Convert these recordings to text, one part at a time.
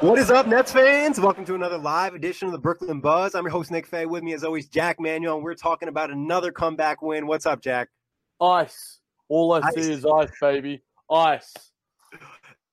What is up, Nets fans? Welcome to another live edition of the Brooklyn Buzz. I'm your host, Nick Fay. With me, as always, Jack Manuel, and we're talking about another comeback win. What's up, Jack? Ice. All I Ice. see is ice, baby. Ice.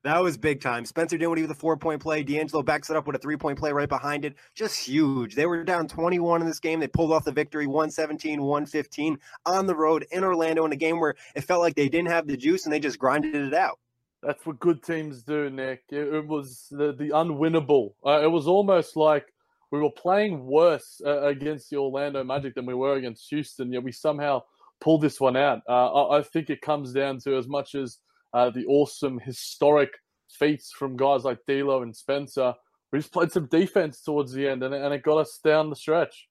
That was big time. Spencer Dinwiddie with a four point play. D'Angelo backs it up with a three point play right behind it. Just huge. They were down 21 in this game. They pulled off the victory 117, 115 on the road in Orlando in a game where it felt like they didn't have the juice and they just grinded it out. That's what good teams do, Nick. It, it was the, the unwinnable. Uh, it was almost like we were playing worse uh, against the Orlando Magic than we were against Houston. Yet we somehow pulled this one out. Uh, I, I think it comes down to as much as uh, the awesome historic feats from guys like D'Lo and Spencer. We just played some defense towards the end, and, and it got us down the stretch.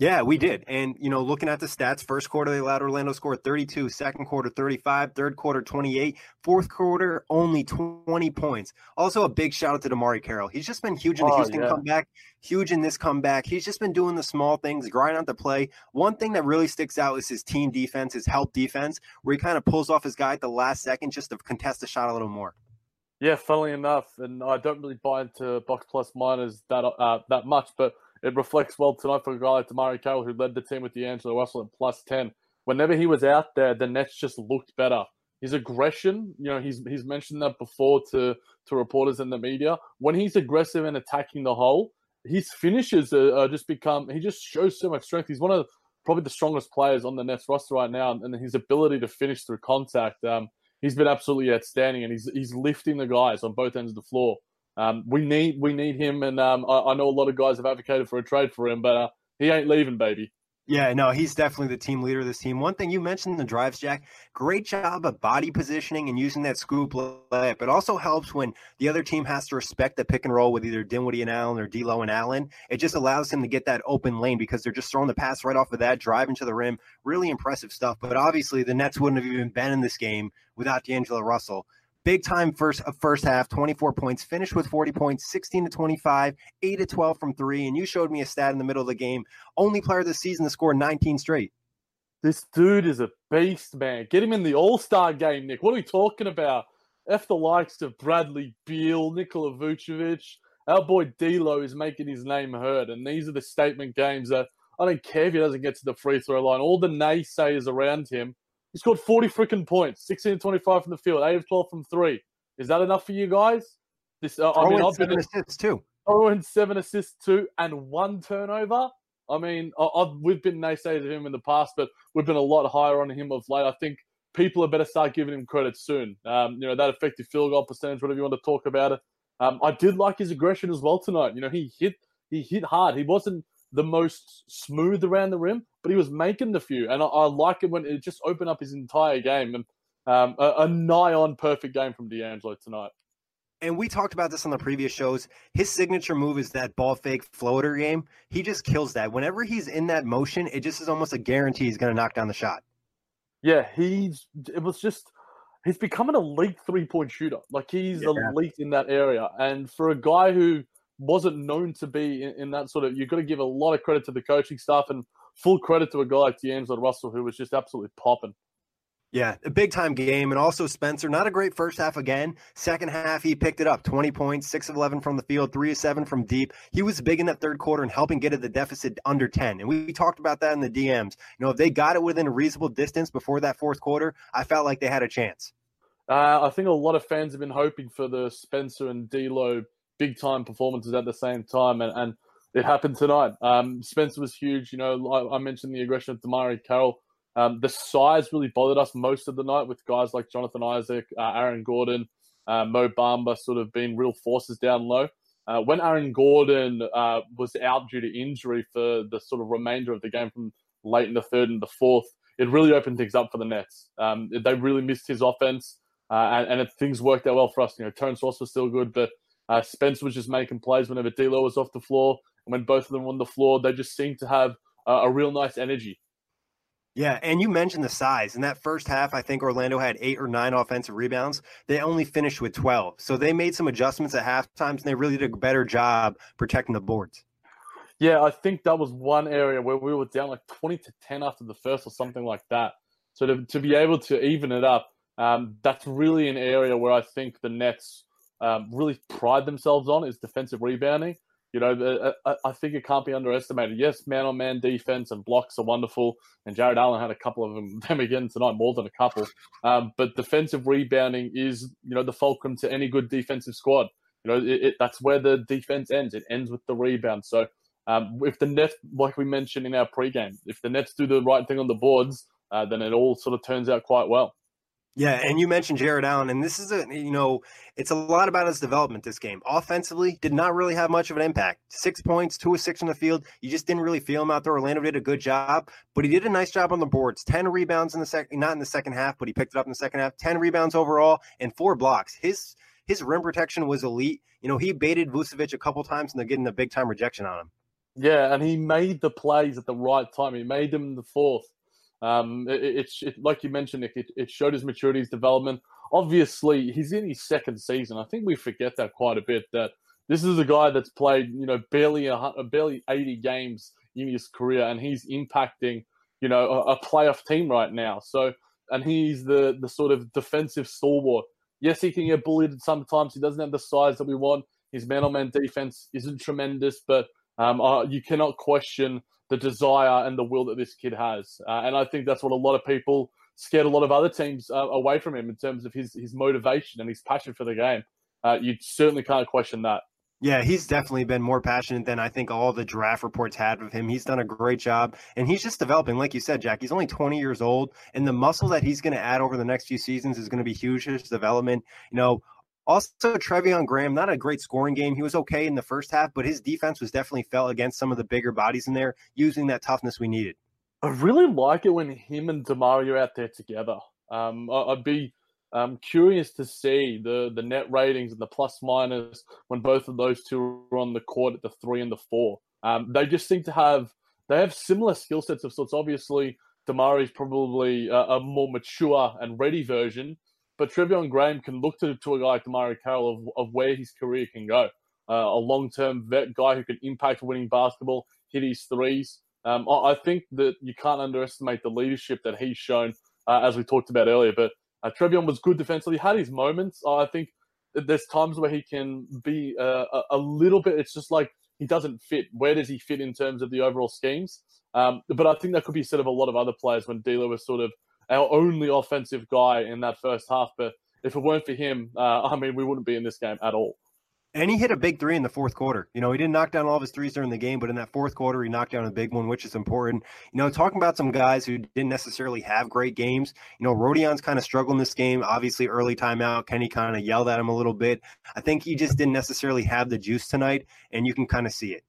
Yeah, we did. And, you know, looking at the stats, first quarter, they allowed Orlando score 32, second quarter, 35, third quarter, 28, fourth quarter, only 20 points. Also, a big shout out to DeMarre Carroll. He's just been huge in the Oh, Houston yeah. comeback, huge in this comeback. He's just been doing the small things, grinding out the play. One thing that really sticks out is his team defense, his help defense, where he kind of pulls off his guy at the last second just to contest the shot a little more. Yeah, funnily enough, and I don't really buy into box plus minus that uh, that much, but it reflects well tonight for a guy like DeMarre Carroll, who led the team with D'Angelo Russell at plus ten. Whenever he was out there, the Nets just looked better. His aggression, you know, he's he's mentioned that before to to reporters and the media. When he's aggressive and attacking the hole, his finishes are, are just become. He just shows so much strength. He's one of probably the strongest players on the Nets roster right now, and his ability to finish through contact. Um, he's been absolutely outstanding, and he's he's lifting the guys on both ends of the floor. Um, we need we need him, and um, I, I know a lot of guys have advocated for a trade for him, but uh, he ain't leaving, baby. Yeah, no, he's definitely the team leader of this team. One thing you mentioned the drives, Jack, great job of body positioning and using that scoop layup. It also helps when the other team has to respect the pick and roll with either Dinwiddie and Allen or D'Lo and Allen. It just allows him to get that open lane because they're just throwing the pass right off of that, driving to the rim. Really impressive stuff. But obviously, the Nets wouldn't have even been in this game without D'Angelo Russell. Big time first uh, first half, 24 points, finished with 40 points, 16 to 25, 8 to 12 from three. And you showed me a stat in the middle of the game. Only player this season to score 19 straight. This dude is a beast, man. Get him in the All Star game, Nick. What are we talking about? F the likes of Bradley Beal, Nikola Vucevic. Our boy D'Lo is making his name heard, and these are the statement games that I don't care if he doesn't get to the free throw line. All the naysayers around him, he scored 40 freaking points, 16 25 from the field, 8 of 12 from three. Is that enough for you guys? This, uh, I mean, I've been assists too. Oh, and seven assists too, and one turnover. I mean, I, I've, we've been naysayers of him in the past, but we've been a lot higher on him of late. I think people are better start giving him credit soon. Um, you know, that effective field goal percentage, whatever you want to talk about it. Um, I did like his aggression as well tonight. You know, he hit he hit hard. He wasn't the most smooth around the rim, but he was making the few. And I, I like it when it just opened up his entire game. And um, a, a nigh on perfect game from D'Angelo tonight. And we talked about this on the previous shows. His signature move is that ball fake floater game. He just kills that. Whenever he's in that motion, it just is almost a guarantee he's going to knock down the shot. Yeah, he's. It was just. He's become an elite three point shooter. Like he's yeah. elite in that area. And for a guy who wasn't known to be in, in that sort of, you've got to give a lot of credit to the coaching staff and full credit to a guy like D'Angelo Russell who was just absolutely popping. Yeah, a big time game. And also Spencer, not a great first half again. Second half, he picked it up 20 points, 6 of 11 from the field, 3 of 7 from deep. He was big in that third quarter and helping get it the deficit under 10. And we talked about that in the DMs. You know, if they got it within a reasonable distance before that fourth quarter, I felt like they had a chance. Uh, I think a lot of fans have been hoping for the Spencer and D'Lo big time performances at the same time. And, and it happened tonight. Um, Spencer was huge. You know, I, I mentioned the aggression of DeMarre Carroll um, the size really bothered us most of the night with guys like Jonathan Isaac, uh, Aaron Gordon, uh, Mo Bamba sort of being real forces down low. Uh, when Aaron Gordon uh, was out due to injury for the sort of remainder of the game from late in the third and the fourth, it really opened things up for the Nets. Um, they really missed his offense, uh, and, and it, things worked out well for us. You know, Terrence Ross was still good, but uh, Spence was just making plays whenever D'Lo was off the floor, and when both of them were on the floor, they just seemed to have a real nice energy. Yeah, and you mentioned the size. In that first half, I think Orlando had eight or nine offensive rebounds. They only finished with 12. So they made some adjustments at half times, and they really did a better job protecting the boards. Yeah, I think that was one area where we were down like 20 to 10 after the first or something like that. So to, to be able to even it up, um, that's really an area where I think the Nets um, really pride themselves on is defensive rebounding. You know, I think it can't be underestimated. Yes, man on man defense and blocks are wonderful, and Jarrett Allen had a couple of them, them again tonight, more than a couple. Um, but defensive rebounding is, you know, the fulcrum to any good defensive squad. You know, it, it, that's where the defense ends. It ends with the rebound. So um, if the Nets, like we mentioned in our pregame, if the Nets do the right thing on the boards, uh, then it all sort of turns out quite well. Yeah, and you mentioned Jarrett Allen, and this is a you know it's a lot about his development. This game offensively did not really have much of an impact. Six points, two of six in the field. You just didn't really feel him out there. Orlando did a good job, but he did a nice job on the boards. Ten rebounds in the second, not in the second half, but he picked it up in the second half. Ten rebounds overall and four blocks. His his rim protection was elite. You know he baited Vucevic a couple times, and they're getting a big time rejection on him. Yeah, and he made the plays at the right time. He made them in the fourth. Um, it, it, it, like you mentioned, Nick, it, it showed his maturity, his development. Obviously, he's in his second season. I think we forget that quite a bit. That this is a guy that's played, you know, barely a, barely eighty games in his career, and he's impacting, you know, a, a playoff team right now. So, and he's the the sort of defensive stalwart. Yes, he can get bullied sometimes. He doesn't have the size that we want. His man-on-man defense isn't tremendous, but um, uh, you cannot question the desire and the will that this kid has. Uh, and I think that's what a lot of people scared a lot of other teams uh, away from him in terms of his, his motivation and his passion for the game. Uh, you certainly can't question that. Yeah, he's definitely been more passionate than I think all the draft reports had of him. He's done a great job, and he's just developing. Like you said, Jack, he's only 20 years old, and the muscle that he's going to add over the next few seasons is going to be huge. His development, you know, also, Treveon Graham, not a great scoring game. He was okay in the first half, but his defense was definitely felt against some of the bigger bodies in there, using that toughness we needed. I really like it when him and DeMarre are out there together. Um, I'd be um, curious to see the the net ratings and the plus minus when both of those two are on the court at the three and the four. Um, they just seem to have they have similar skill sets of sorts. Obviously, DeMarre is probably a, a more mature and ready version, but Treveon Graham can look to, to a guy like DeMarre Carroll of, of where his career can go. Uh, a long term vet guy who can impact winning basketball, hit his threes. Um, I, I, think that you can't underestimate the leadership that he's shown, uh, as we talked about earlier. But uh, Treveon was good defensively, had his moments. I think there's times where he can be uh, a, a, little bit, it's just like he doesn't fit. Where does he fit in terms of the overall schemes? Um, but I think that could be said of a lot of other players when D'Lo was sort of our only offensive guy in that first half. But if it weren't for him, uh, I mean, we wouldn't be in this game at all. And he hit a big three in the fourth quarter. You know, he didn't knock down all of his threes during the game, but in that fourth quarter, he knocked down a big one, which is important. You know, talking about some guys who didn't necessarily have great games, you know, Rodion's kind of struggling this game. Obviously, early timeout, Kenny kind of yelled at him a little bit. I think he just didn't necessarily have the juice tonight, and you can kind of see it.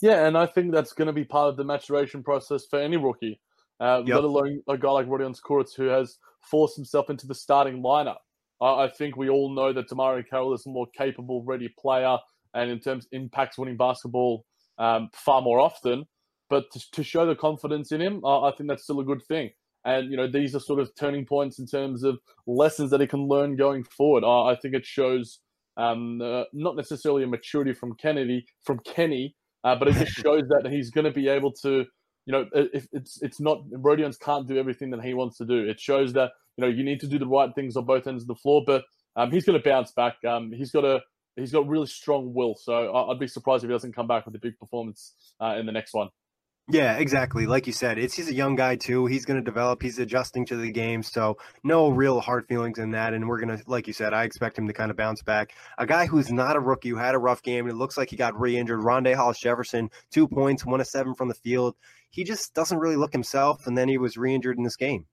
Yeah, and I think that's going to be part of the maturation process for any rookie, uh, yep. let alone a guy like Rodion Kurucs who has forced himself into the starting lineup. I, I think we all know that DeMarre Carroll is a more capable, ready player, and in terms of impacts winning basketball um, far more often. But to, to, show the confidence in him, uh, I think that's still a good thing. And you know, these are sort of turning points in terms of lessons that he can learn going forward. I think it shows um, uh, not necessarily a maturity from Kennedy from Kenny, uh, but it just shows that he's going to be able to. You know, if it's it's not Rodion's can't do everything that he wants to do. It shows that you know you need to do the right things on both ends of the floor. But um, he's going to bounce back. Um, he's got a he's got really strong will. So I'd be surprised if he doesn't come back with a big performance uh, in the next one. Yeah, exactly. Like you said, it's he's a young guy too. He's going to develop. He's adjusting to the game, so no real hard feelings in that. And we're gonna, like you said, I expect him to kind of bounce back. A guy who's not a rookie who had a rough game, and it looks like he got re-injured. Rondae Hollis Jefferson, two points, one of seven from the field. He just doesn't really look himself, and then he was re-injured in this game.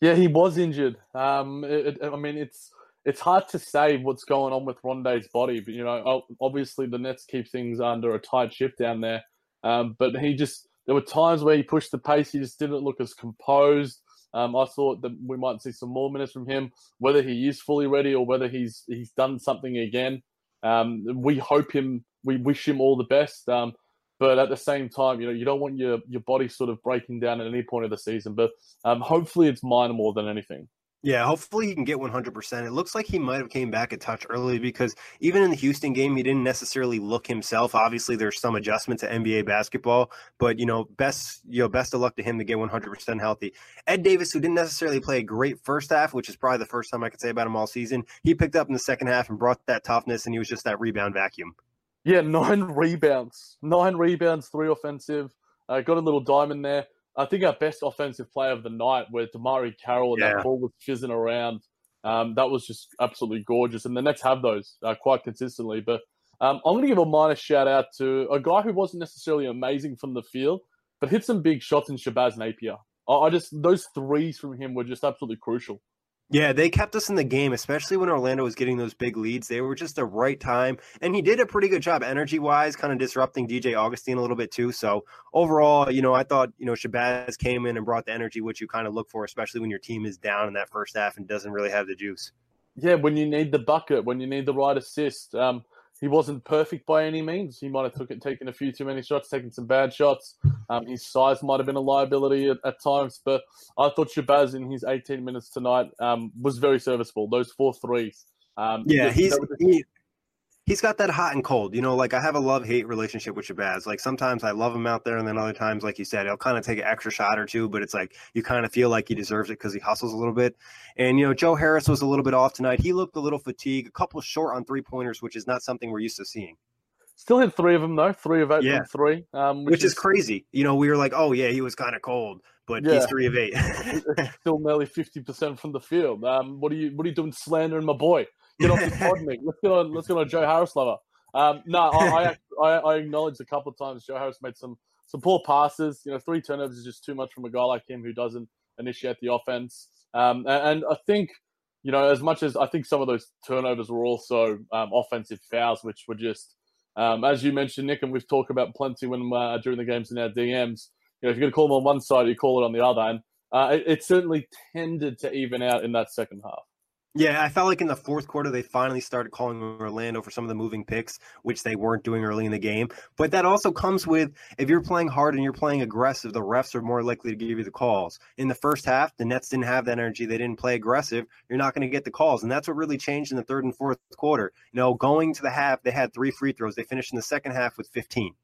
Yeah, he was injured. Um, it, I mean, it's it's hard to say what's going on with Rondae's body, but you know, obviously the Nets keep things under a tight ship down there. Um, but he just there were times where he pushed the pace. He just didn't look as composed. Um, I thought that we might see some more minutes from him, whether he is fully ready or whether he's he's done something again. Um, we hope him. We wish him all the best. Um, but at the same time, you know, you don't want your your body sort of breaking down at any point of the season. But um, hopefully, it's minor more than anything. Yeah, hopefully he can get 100%. It looks like he might have came back a touch early because even in the Houston game, he didn't necessarily look himself. Obviously, there's some adjustment to NBA basketball, but you know, best you know, best of luck to him to get 100% healthy. Ed Davis, who didn't necessarily play a great first half, which is probably the first time I could say about him all season, he picked up in the second half and brought that toughness, and he was just that rebound vacuum. Yeah, nine rebounds, nine rebounds, three offensive. Uh, got a little diamond there. I think our best offensive player of the night, where DeMarre Carroll and yeah. that ball was fizzing around. Um, that was just absolutely gorgeous. And the Nets have those uh, quite consistently. But um, I'm going to give a minor shout out to a guy who wasn't necessarily amazing from the field, but hit some big shots in Shabazz Napier. I, I just, those threes from him were just absolutely crucial. Yeah, they kept us in the game, especially when Orlando was getting those big leads. They were just the right time, and he did a pretty good job energy wise, kind of disrupting DJ Augustin a little bit too. So overall, you know, I thought you know Shabazz came in and brought the energy which you kind of look for, especially when your team is down in that first half and doesn't really have the juice. Yeah, when you need the bucket, when you need the right assist. Um, he wasn't perfect by any means. He might have took it, taken a few too many shots, taken some bad shots. Um, his size might have been a liability at, at, times, but I thought Shabazz in his 18 minutes tonight um, was very serviceable. Those four threes. Um, yeah, he's he, he's got that hot and cold. You know, like I have a love hate relationship with Shabazz. Like sometimes I love him out there, and then other times, like you said, he'll kind of take an extra shot or two, but it's like you kind of feel like he deserves it because he hustles a little bit. And you know, Joe Harris was a little bit off tonight. He looked a little fatigued, a couple short on three pointers, which is not something we're used to seeing. Still hit three of them though, three of eight yeah. three, um, which, which is, is, crazy. You know, we were like, oh yeah, he was kind of cold, but yeah. he's three of eight. Still nearly fifty percent from the field. Um, what are you what are you doing slandering my boy? Get off the pod, Nick. Let's get on. Let's get on Joe Harris lover. Um, no, I, I, I acknowledge a couple of times Joe Harris made some some poor passes. You know, three turnovers is just too much from a guy like him who doesn't initiate the offense. Um, and, and, I think, you know, as much as I think some of those turnovers were also um, offensive fouls, which were just, um, as you mentioned, Nick, and we've talked about plenty when uh, during the games in our DMs. You know, if you're going to call them on one side, you call it on the other, and uh, it, it certainly tended to even out in that second half. Yeah, I felt like in the fourth quarter they finally started calling Orlando for some of the moving picks, which they weren't doing early in the game. But that also comes with if you're playing hard and you're playing aggressive, the refs are more likely to give you the calls. In the first half, the Nets didn't have that energy. They didn't play aggressive. You're not going to get the calls. And that's what really changed in the third and fourth quarter. You know, going to the half, they had three free throws. They finished in the second half with 15.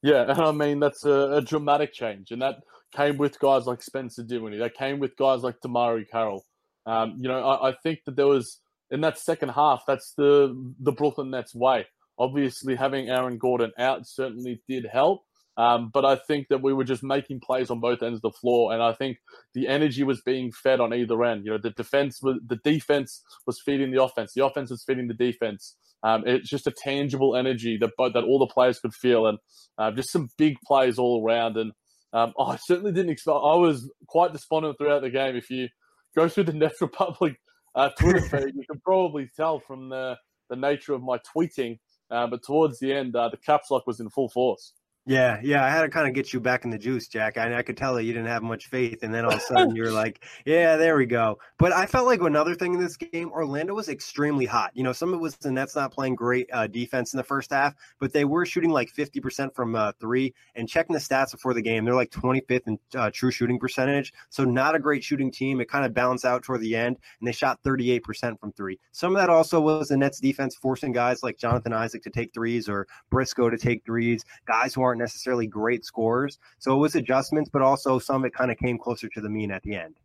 Yeah, and I mean that's a, a dramatic change, and that came with guys like Spencer Dinwiddie. That came with guys like DeMarre Carroll. Um, you know, I, I, think that there was in that second half. That's the the Brooklyn Nets way. Obviously, having Aaron Gordon out certainly did help. Um, but I think that we were just making plays on both ends of the floor, and I think the energy was being fed on either end. You know, the defense was the defense was feeding the offense, the offense was feeding the defense. Um, it's just a tangible energy that that all the players could feel, and uh, just some big plays all around. And um, I certainly didn't expect. I was quite despondent throughout the game. If you go through the Nets Republic uh, Twitter feed, you can probably tell from the, the nature of my tweeting uh, but towards the end, uh, the caps lock was in full force. Yeah, yeah, I had to kind of get you back in the juice, Jack. I, I could tell that you didn't have much faith, and then all of a sudden you're like, "Yeah, there we go." But I felt like another thing in this game, Orlando was extremely hot. You know, some of it was the Nets not playing great uh, defense in the first half, but they were shooting like 50% from uh, three. And checking the stats before the game, they're like 25th in uh, true shooting percentage, so not a great shooting team. It kind of balanced out toward the end, and they shot 38% from three. Some of that also was the Nets defense forcing guys like Jonathan Isaac to take threes or Briscoe to take threes, guys who aren't necessarily great scores. So it was adjustments, but also some it kind of came closer to the mean at the end.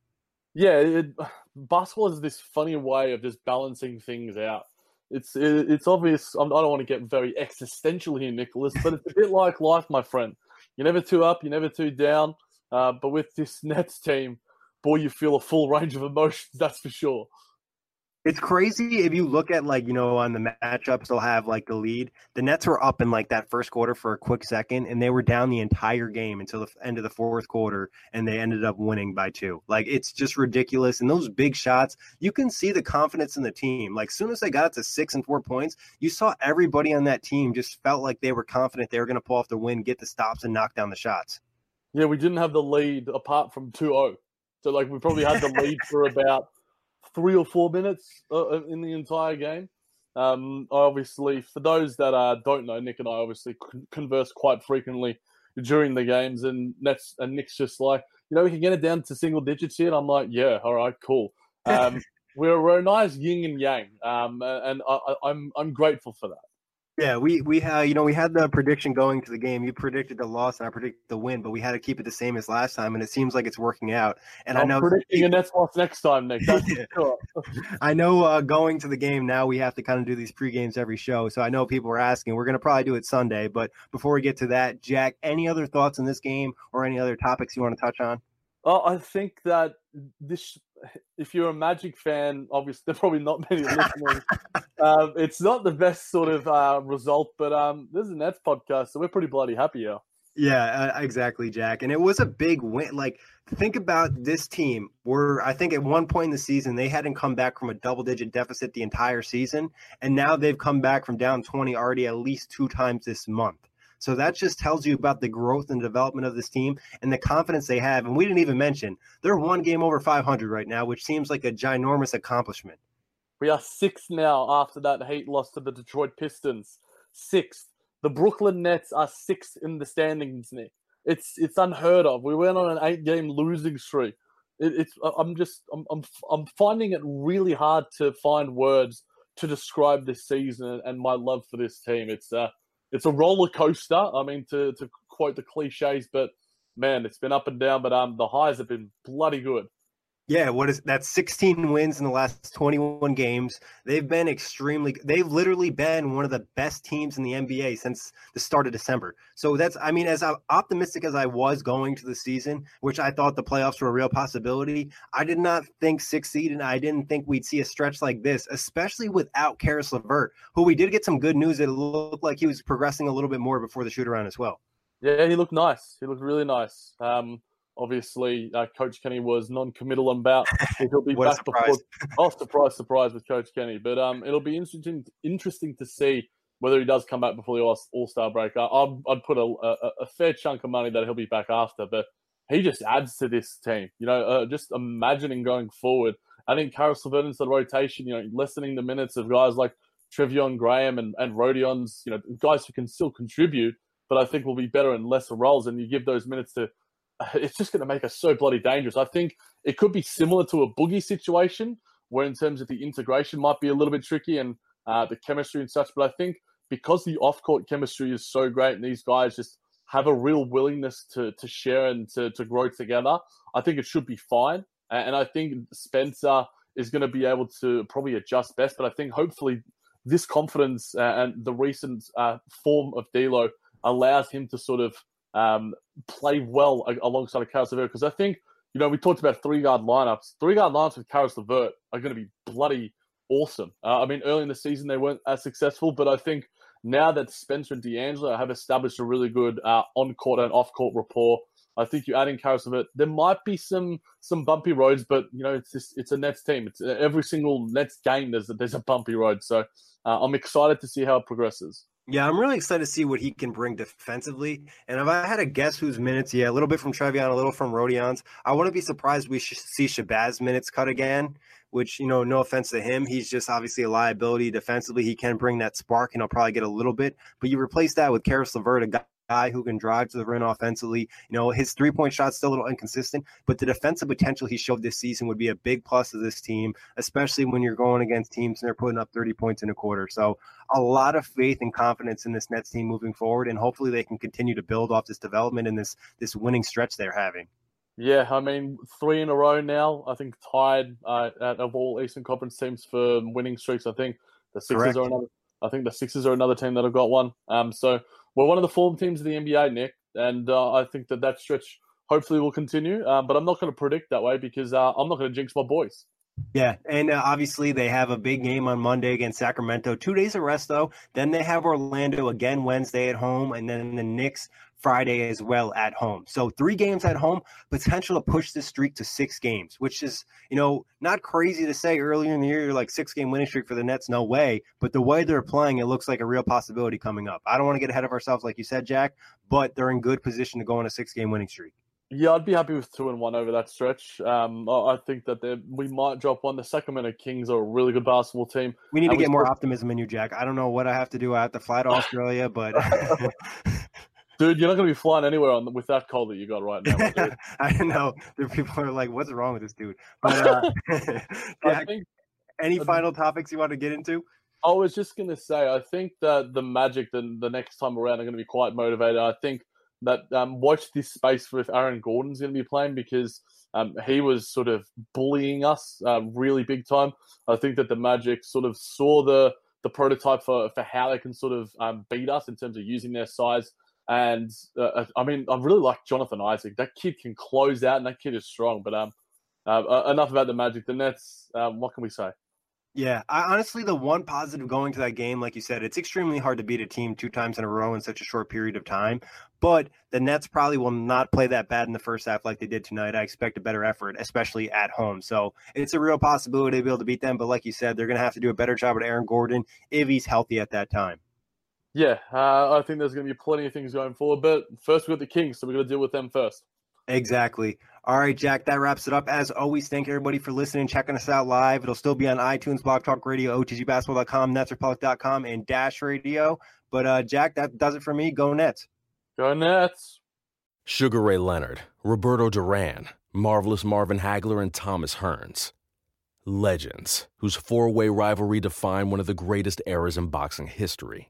Yeah, it, basketball is this funny way of just balancing things out. It's it, it's obvious. I don't want to get very existential here, Nicholas, but it's a bit like life, my friend. You're never too up, you're never too down. Uh, but with this Nets team, boy, you feel a full range of emotions. That's for sure. It's crazy if you look at like you know on the matchups they'll have like the lead. The Nets were up in like that first quarter for a quick second, and they were down the entire game until the end of the fourth quarter, and they ended up winning by two. Like it's just ridiculous. And those big shots, you can see the confidence in the team. Like soon as they got to six and four points, you saw everybody on that team just felt like they were confident they were going to pull off the win, get the stops, and knock down the shots. Yeah, we didn't have the lead apart from 2-0. So like we probably had the lead for about three or four minutes uh, uh, in the entire game. Um, obviously, for those that uh, don't know, Nick and I obviously converse quite frequently during the games, and Nick's, and Nick's just like, you know, we can get it down to single digits here. And I'm like, yeah, all right, cool. Um, we're, we're a nice yin and yang, um, and I, I'm I'm grateful for that. Yeah, we we had you know we had the prediction going to the game. You predicted the loss, and I predicted the win, but we had to keep it the same as last time, and it seems like it's working out. And I'm I know predicting a Nets loss next time, Nick. That's sure. I know uh, going to the game now we have to kind of do these pre games every show, so I know people are asking. We're going to probably do it Sunday, but before we get to that, Jack, any other thoughts on this game or any other topics you want to touch on? Oh, I think that this if you're a Magic fan, obviously there are probably not many listening. um, it's not the best sort of uh, result, but um, this is a Nets podcast, so we're pretty bloody happy here. Yeah, uh, exactly, Jack. And it was a big win. Like, think about this team. Where I think at one point in the season they hadn't come back from a double-digit deficit the entire season, and now they've come back from down twenty already at least two times this month. So that just tells you about the growth and development of this team and the confidence they have. And we didn't even mention they're one game over 500 right now, which seems like a ginormous accomplishment. We are sixth now after that Heat loss to the Detroit Pistons. Sixth. The Brooklyn Nets are sixth in the standings, Nick. It's it's unheard of. We went on an eight game losing streak. It, it's I'm just I'm, I'm I'm finding it really hard to find words to describe this season and my love for this team. It's uh it's a roller coaster. I mean, to to quote the cliches, but man, it's been up and down. But um, the highs have been bloody good. Yeah, what is that's 16 wins in the last 21 games. They've been extremely they've literally been one of the best teams in the NBA since the start of December. So that's I mean as optimistic as I was going to the season, which I thought the playoffs were a real possibility, I did not think 6 seed and I didn't think we'd see a stretch like this, especially without Caris LeVert, who we did get some good news that it looked like he was progressing a little bit more before the shoot around as well. Yeah, he looked nice. He looked really nice. Um Obviously, uh, Coach Kenny was non-committal about if he'll be back before. Oh, surprise, surprise with Coach Kenny. But um, it'll be interesting interesting to see whether he does come back before the All Star break. I'd, I'd put a, a, a, fair chunk of money that he'll be back after, but he just adds to this team. You know, uh, just imagining going forward. I think Caris LeVert into the rotation, you know, lessening the minutes of guys like Treveon Graham and, and Rodion's, you know, guys who can still contribute, but I think will be better in lesser roles. And you give those minutes to it's just going to make us so bloody dangerous. I think it could be similar to a boogie situation where, in terms of the integration, might be a little bit tricky and uh, the chemistry and such. But I think because the off-court chemistry is so great and these guys just have a real willingness to to share and to to grow together, I think it should be fine. And I think Spencer is going to be able to probably adjust best. But I think hopefully this confidence uh, and the recent uh, form of D'Lo allows him to sort of um, play well alongside of Caris LeVert because I think you know we talked about three guard lineups. Three guard lineups with Caris LeVert are going to be bloody awesome. Uh, I mean, early in the season they weren't as successful, but I think now that Spencer and D'Angelo have established a really good uh, on court and off court rapport. I think you add in Caris LeVert. There might be some some bumpy roads, but you know it's just, it's a Nets team. It's every single Nets game. There's a, there's a bumpy road, so uh, I'm excited to see how it progresses. Yeah, I'm really excited to see what he can bring defensively. And if I had to guess whose minutes, yeah, a little bit from Treveon, a little from Rodion's, I wouldn't be surprised we should see Shabazz minutes cut again, which, you know, no offense to him. He's just obviously a liability defensively. He can bring that spark and he'll probably get a little bit. But you replace that with Caris LeVert, a guy guy who can drive to the rim offensively. You know, his three point shot's still a little inconsistent, but the defensive potential he showed this season would be a big plus to this team, especially when you're going against teams and they're putting up 30 points in a quarter. So a lot of faith and confidence in this Nets team moving forward, and hopefully they can continue to build off this development and this this winning stretch they're having. Yeah, I mean, three in a row now. I think tied uh, of all Eastern Conference teams for winning streaks. I think the Sixers Correct. are another. I think the Sixers are another team that have got one. Um, so we're one of the form teams of the NBA, Nick, and uh, I think that that stretch hopefully will continue. Uh, but I'm not going to predict that way because uh, I'm not going to jinx my boys. Yeah, and uh, obviously they have a big game on Monday against Sacramento. Two days of rest though. Then they have Orlando again Wednesday at home, and then the Knicks Friday as well at home. So three games at home, potential to push this streak to six games, which is, you know, not crazy to say earlier in the year, like six game winning streak for the Nets, no way. But the way they're playing, it looks like a real possibility coming up. I don't want to get ahead of ourselves, like you said, Jack, but they're in good position to go on a six game winning streak. Yeah, I'd be happy with two and one over that stretch. Um, I think that we might drop one. The Sacramento Kings are a really good basketball team. We need to get more optimism in you, Jack. I don't know what I have to do. I have to fly to Australia, but Dude, you're not going to be flying anywhere on with that cold that you got right now. I know. There people are like, "What's wrong with this dude?" But uh, think, any final topics you want to get into? I was just going to say, I think that the Magic, the, the next time around, are going to be quite motivated. I think that um, watch this space with Aaron Gordon's going to be playing because um, he was sort of bullying us uh, really big time. I think that the Magic sort of saw the the prototype for, for how they can sort of um, beat us in terms of using their size and uh, uh, I mean, I really like Jonathan Isaac. That kid can close out, and that kid is strong. But um, uh, uh, enough about the Magic. The Nets. Um, what can we say? Yeah, I, honestly, the one positive going to that game, like you said, it's extremely hard to beat a team two times in a row in such a short period of time. But the Nets probably will not play that bad in the first half like they did tonight. I expect a better effort, especially at home. So it's a real possibility to be able to beat them. But like you said, they're going to have to do a better job at Aaron Gordon if he's healthy at that time. Yeah, uh, I think there's going to be plenty of things going forward. But first, we've got the Kings, so we're going to deal with them first. Exactly. All right, Jack, that wraps it up. As always, thank everybody for listening, checking us out live. It'll still be on iTunes, Blog Talk Radio, OTGBasketball.com, NetsRepublic.com, and Dash Radio. But, uh, Jack, that does it for me. Go Nets. Go Nets. Sugar Ray Leonard, Roberto Duran, Marvelous Marvin Hagler, and Thomas Hearns. Legends, whose four way rivalry defined one of the greatest eras in boxing history.